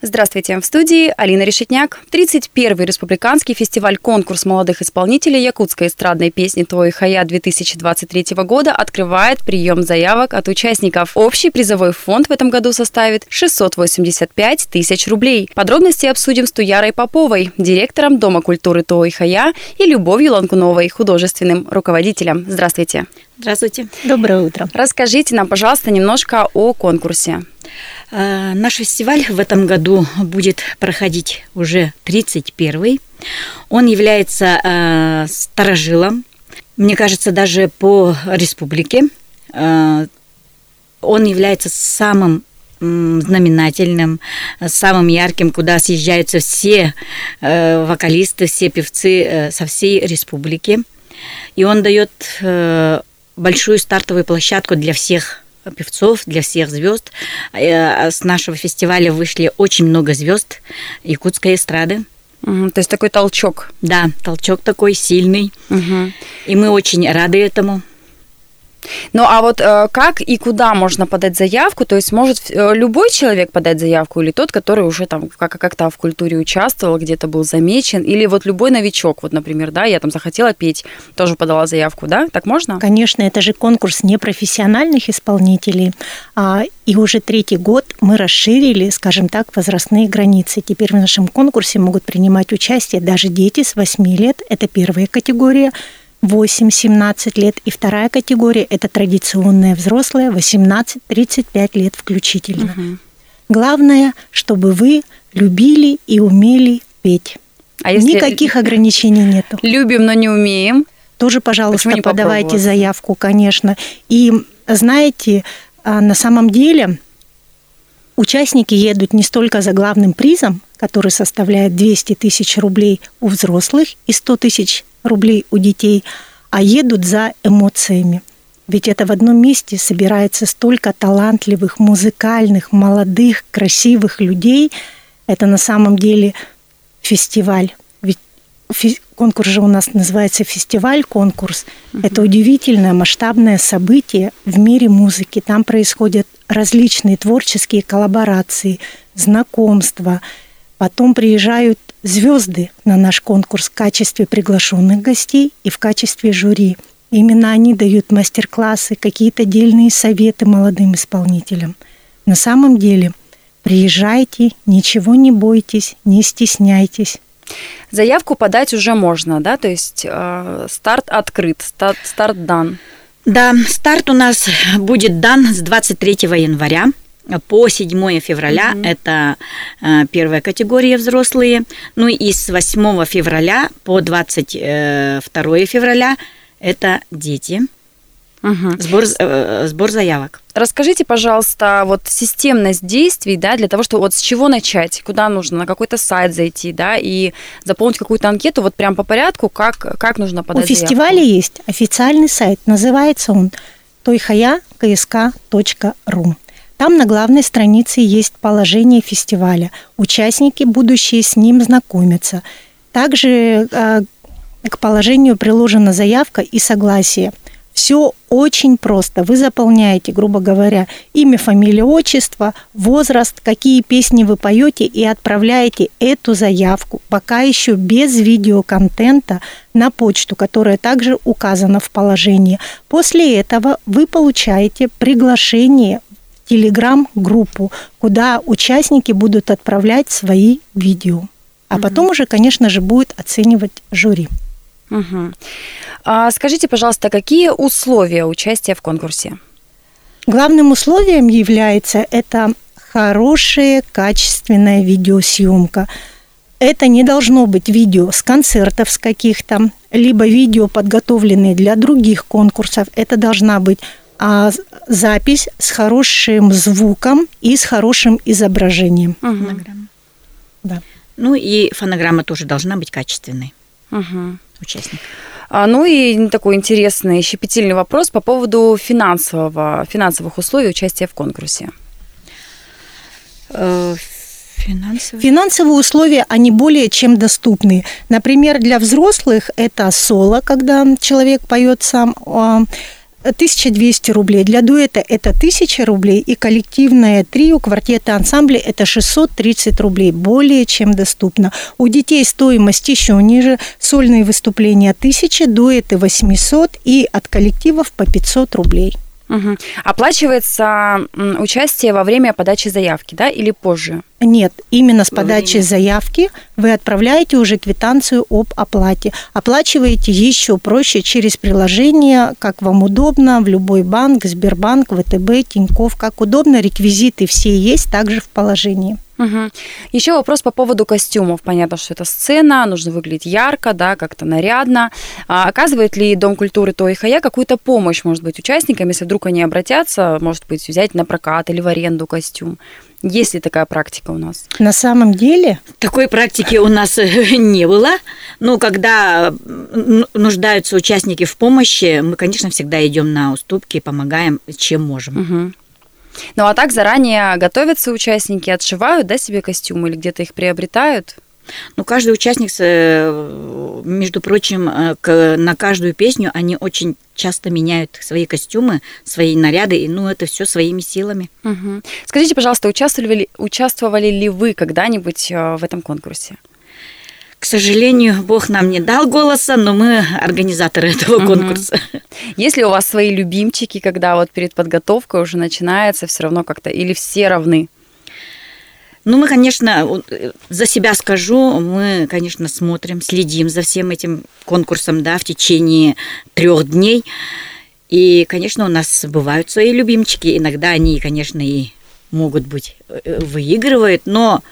Здравствуйте, в студии Алина Решетняк. 31-й республиканский фестиваль-конкурс молодых исполнителей якутской эстрадной песни «Твой хая» 2023 года открывает прием заявок от участников. Общий призовой фонд в этом году составит 685 тысяч рублей. Подробности обсудим с Туярой Поповой, директором Дома культуры «Той хая» и Любовью Ланкуновой, художественным руководителем. Здравствуйте. Здравствуйте. Доброе утро. Расскажите нам, пожалуйста, немножко о конкурсе. Э, наш фестиваль в этом году будет проходить уже 31-й. Он является э, старожилом, мне кажется, даже по республике. Э, он является самым знаменательным, самым ярким, куда съезжаются все вокалисты, все певцы э, со всей республики. И он дает э, большую стартовую площадку для всех певцов, для всех звезд. Э, с нашего фестиваля вышли очень много звезд якутской эстрады. Угу, то есть такой толчок. Да, толчок такой сильный. Угу. И мы очень рады этому. Ну а вот э, как и куда можно подать заявку? То есть может э, любой человек подать заявку или тот, который уже там как- как-то в культуре участвовал, где-то был замечен, или вот любой новичок, вот, например, да, я там захотела петь, тоже подала заявку, да? Так можно? Конечно, это же конкурс непрофессиональных исполнителей, а, и уже третий год мы расширили, скажем так, возрастные границы. Теперь в нашем конкурсе могут принимать участие даже дети с 8 лет, это первая категория, 8-17 лет. И вторая категория – это традиционная взрослая, 18-35 лет включительно. Угу. Главное, чтобы вы любили и умели петь. А если Никаких ограничений нету. Любим, но не умеем. Тоже, пожалуйста, подавайте заявку, конечно. И знаете, а, на самом деле участники едут не столько за главным призом, который составляет 200 тысяч рублей у взрослых и 100 тысяч рублей у детей, а едут за эмоциями. Ведь это в одном месте собирается столько талантливых, музыкальных, молодых, красивых людей. Это на самом деле фестиваль. Ведь конкурс же у нас называется фестиваль-конкурс. Uh-huh. Это удивительное масштабное событие в мире музыки. Там происходят различные творческие коллаборации, знакомства. Потом приезжают звезды на наш конкурс в качестве приглашенных гостей и в качестве жюри. Именно они дают мастер-классы, какие-то дельные советы молодым исполнителям. На самом деле, приезжайте, ничего не бойтесь, не стесняйтесь. Заявку подать уже можно, да? То есть э, старт открыт, старт, старт дан. Да, старт у нас будет дан с 23 января по 7 февраля угу. это э, первая категория взрослые. Ну и с 8 февраля по 22 э, февраля это дети. Угу. Сбор, э, сбор заявок. Расскажите, пожалуйста, вот системность действий, да, для того, чтобы вот с чего начать, куда нужно, на какой-то сайт зайти, да, и заполнить какую-то анкету, вот прям по порядку, как, как нужно подать У фестиваля заявку? есть официальный сайт, называется он тойхая.кск.ру. Там на главной странице есть положение фестиваля. Участники, будущие с ним знакомятся. Также э, к положению приложена заявка и согласие. Все очень просто. Вы заполняете, грубо говоря, имя, фамилия, отчество, возраст, какие песни вы поете и отправляете эту заявку, пока еще без видеоконтента, на почту, которая также указана в положении. После этого вы получаете приглашение телеграм-группу, куда участники будут отправлять свои видео. А угу. потом уже, конечно же, будет оценивать жюри. Угу. А скажите, пожалуйста, какие условия участия в конкурсе? Главным условием является это хорошая, качественная видеосъемка. Это не должно быть видео с концертов с каких-то, либо видео, подготовленные для других конкурсов. Это должна быть а запись с хорошим звуком и с хорошим изображением. Угу. Да. Ну и фонограмма тоже должна быть качественной. Угу. Участник. А, ну и такой интересный, щепетильный вопрос по поводу финансового, финансовых условий участия в конкурсе. Э, Финансовые. Финансовые условия, они более чем доступны. Например, для взрослых это соло, когда человек поет сам, 1200 рублей. Для дуэта это 1000 рублей. И коллективное трио, квартета, ансамбли это 630 рублей. Более чем доступно. У детей стоимость еще ниже. Сольные выступления 1000, дуэты 800 и от коллективов по 500 рублей. Угу. Оплачивается участие во время подачи заявки, да, или позже? Нет, именно с подачи заявки вы отправляете уже квитанцию об оплате. Оплачиваете еще проще через приложение, как вам удобно, в любой банк, Сбербанк, ВТБ, Тиньков, как удобно. Реквизиты все есть также в положении. Угу. Еще вопрос по поводу костюмов. Понятно, что это сцена, нужно выглядеть ярко, да, как-то нарядно. А оказывает ли Дом культуры Той Хая какую-то помощь, может быть, участникам, если вдруг они обратятся, может быть, взять на прокат или в аренду костюм? Есть ли такая практика у нас? На самом деле? Такой практики у нас не было. Но когда нуждаются участники в помощи, мы, конечно, всегда идем на уступки, помогаем, чем можем. Угу. Ну а так заранее готовятся участники, отшивают, да, себе костюмы или где-то их приобретают? Ну, каждый участник, э, между прочим, э, на каждую песню они очень часто меняют свои костюмы, свои наряды, и ну это все своими силами. Угу. Скажите, пожалуйста, участвовали, участвовали ли вы когда-нибудь э, в этом конкурсе? К сожалению, Бог нам не дал голоса, но мы организаторы этого конкурса. Есть ли у вас свои любимчики, когда вот перед подготовкой уже начинается все равно как-то, или все равны? Ну, мы, конечно, за себя скажу, мы, конечно, смотрим, следим за всем этим конкурсом, да, в течение трех дней. И, конечно, у нас бывают свои любимчики. Иногда они, конечно, и могут быть э, выигрывают, но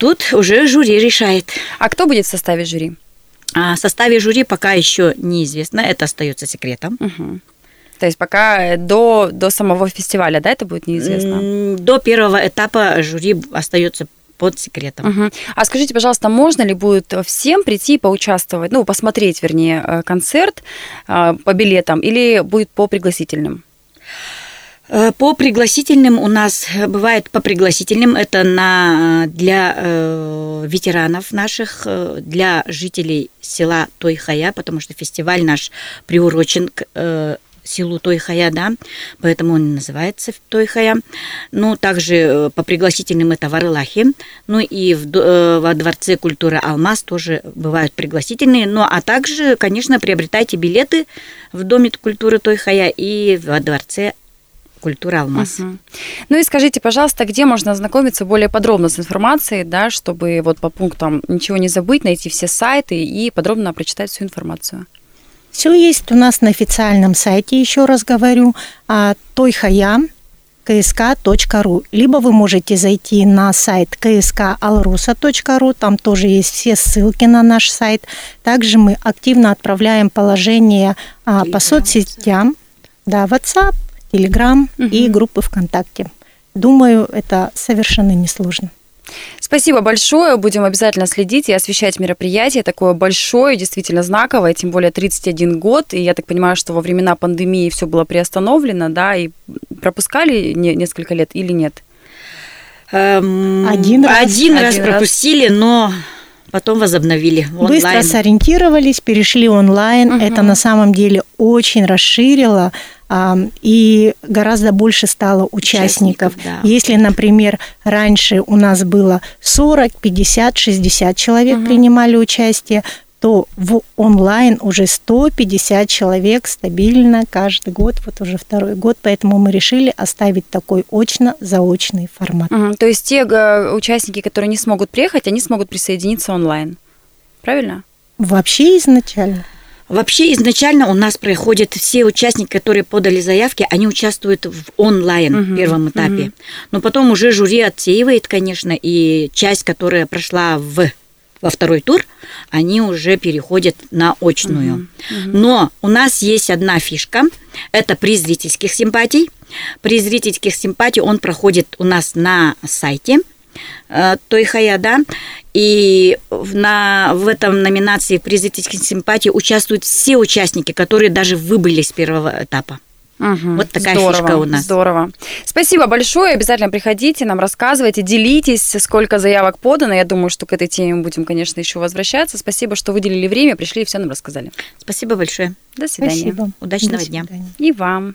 Тут уже жюри решает. А кто будет в составе жюри? А, в составе жюри пока еще неизвестно, это остается секретом. Угу. То есть пока до, до самого фестиваля, да, это будет неизвестно? До первого этапа жюри остается под секретом. Угу. А скажите, пожалуйста, можно ли будет всем прийти и поучаствовать, ну, посмотреть, вернее, э, концерт э, по билетам или будет по пригласительным? Э, по пригласительным у нас бывает по пригласительным. Это на для э, ветеранов наших, э, для жителей села Тойхая, потому что фестиваль наш приурочен к э, селу Тойхая, да, поэтому он называется Тойхая. Ну, также э, по пригласительным это Варылахи, ну и в, э, во Дворце культуры Алмаз тоже бывают пригласительные, ну, а также, конечно, приобретайте билеты в Доме культуры Тойхая и во Дворце культура алмаз. Угу. Ну и скажите, пожалуйста, где можно ознакомиться более подробно с информацией, да, чтобы вот по пунктам ничего не забыть, найти все сайты и подробно прочитать всю информацию? Все есть у нас на официальном сайте, еще раз говорю, тойхая, ksk.ru. Либо вы можете зайти на сайт kskalrusa.ru, там тоже есть все ссылки на наш сайт. Также мы активно отправляем положение а, по соцсетям, да, WhatsApp, Telegram угу. и группы ВКонтакте. Думаю, это совершенно несложно. Спасибо большое. Будем обязательно следить и освещать мероприятие. Такое большое, действительно знаковое, тем более 31 год. И я так понимаю, что во времена пандемии все было приостановлено, да, и пропускали несколько лет или нет? Эм, один раз. Один, один раз пропустили, раз. но потом возобновили онлайн. Быстро сориентировались, перешли онлайн. Угу. Это на самом деле очень расширило и гораздо больше стало участников. участников да. Если, например, раньше у нас было 40, 50, 60 человек угу. принимали участие, то в онлайн уже 150 человек стабильно каждый год, вот уже второй год, поэтому мы решили оставить такой очно-заочный формат. Угу, то есть те участники, которые не смогут приехать, они смогут присоединиться онлайн, правильно? Вообще изначально. Вообще изначально у нас проходят все участники, которые подали заявки, они участвуют в онлайн uh-huh, первом этапе. Uh-huh. Но потом уже жюри отсеивает, конечно, и часть, которая прошла в во второй тур, они уже переходят на очную. Uh-huh, uh-huh. Но у нас есть одна фишка, это приз зрительских симпатий. Приз зрительских симпатий он проходит у нас на сайте э, Тойхая, да, и на, в этом номинации «Приз этических симпатий» участвуют все участники, которые даже выбыли с первого этапа. Угу. Вот такая здорово, фишка у нас. Здорово. Спасибо большое. Обязательно приходите, нам рассказывайте, делитесь, сколько заявок подано. Я думаю, что к этой теме мы будем, конечно, еще возвращаться. Спасибо, что выделили время, пришли и все нам рассказали. Спасибо большое. До свидания. Спасибо. Удачного До дня. И вам.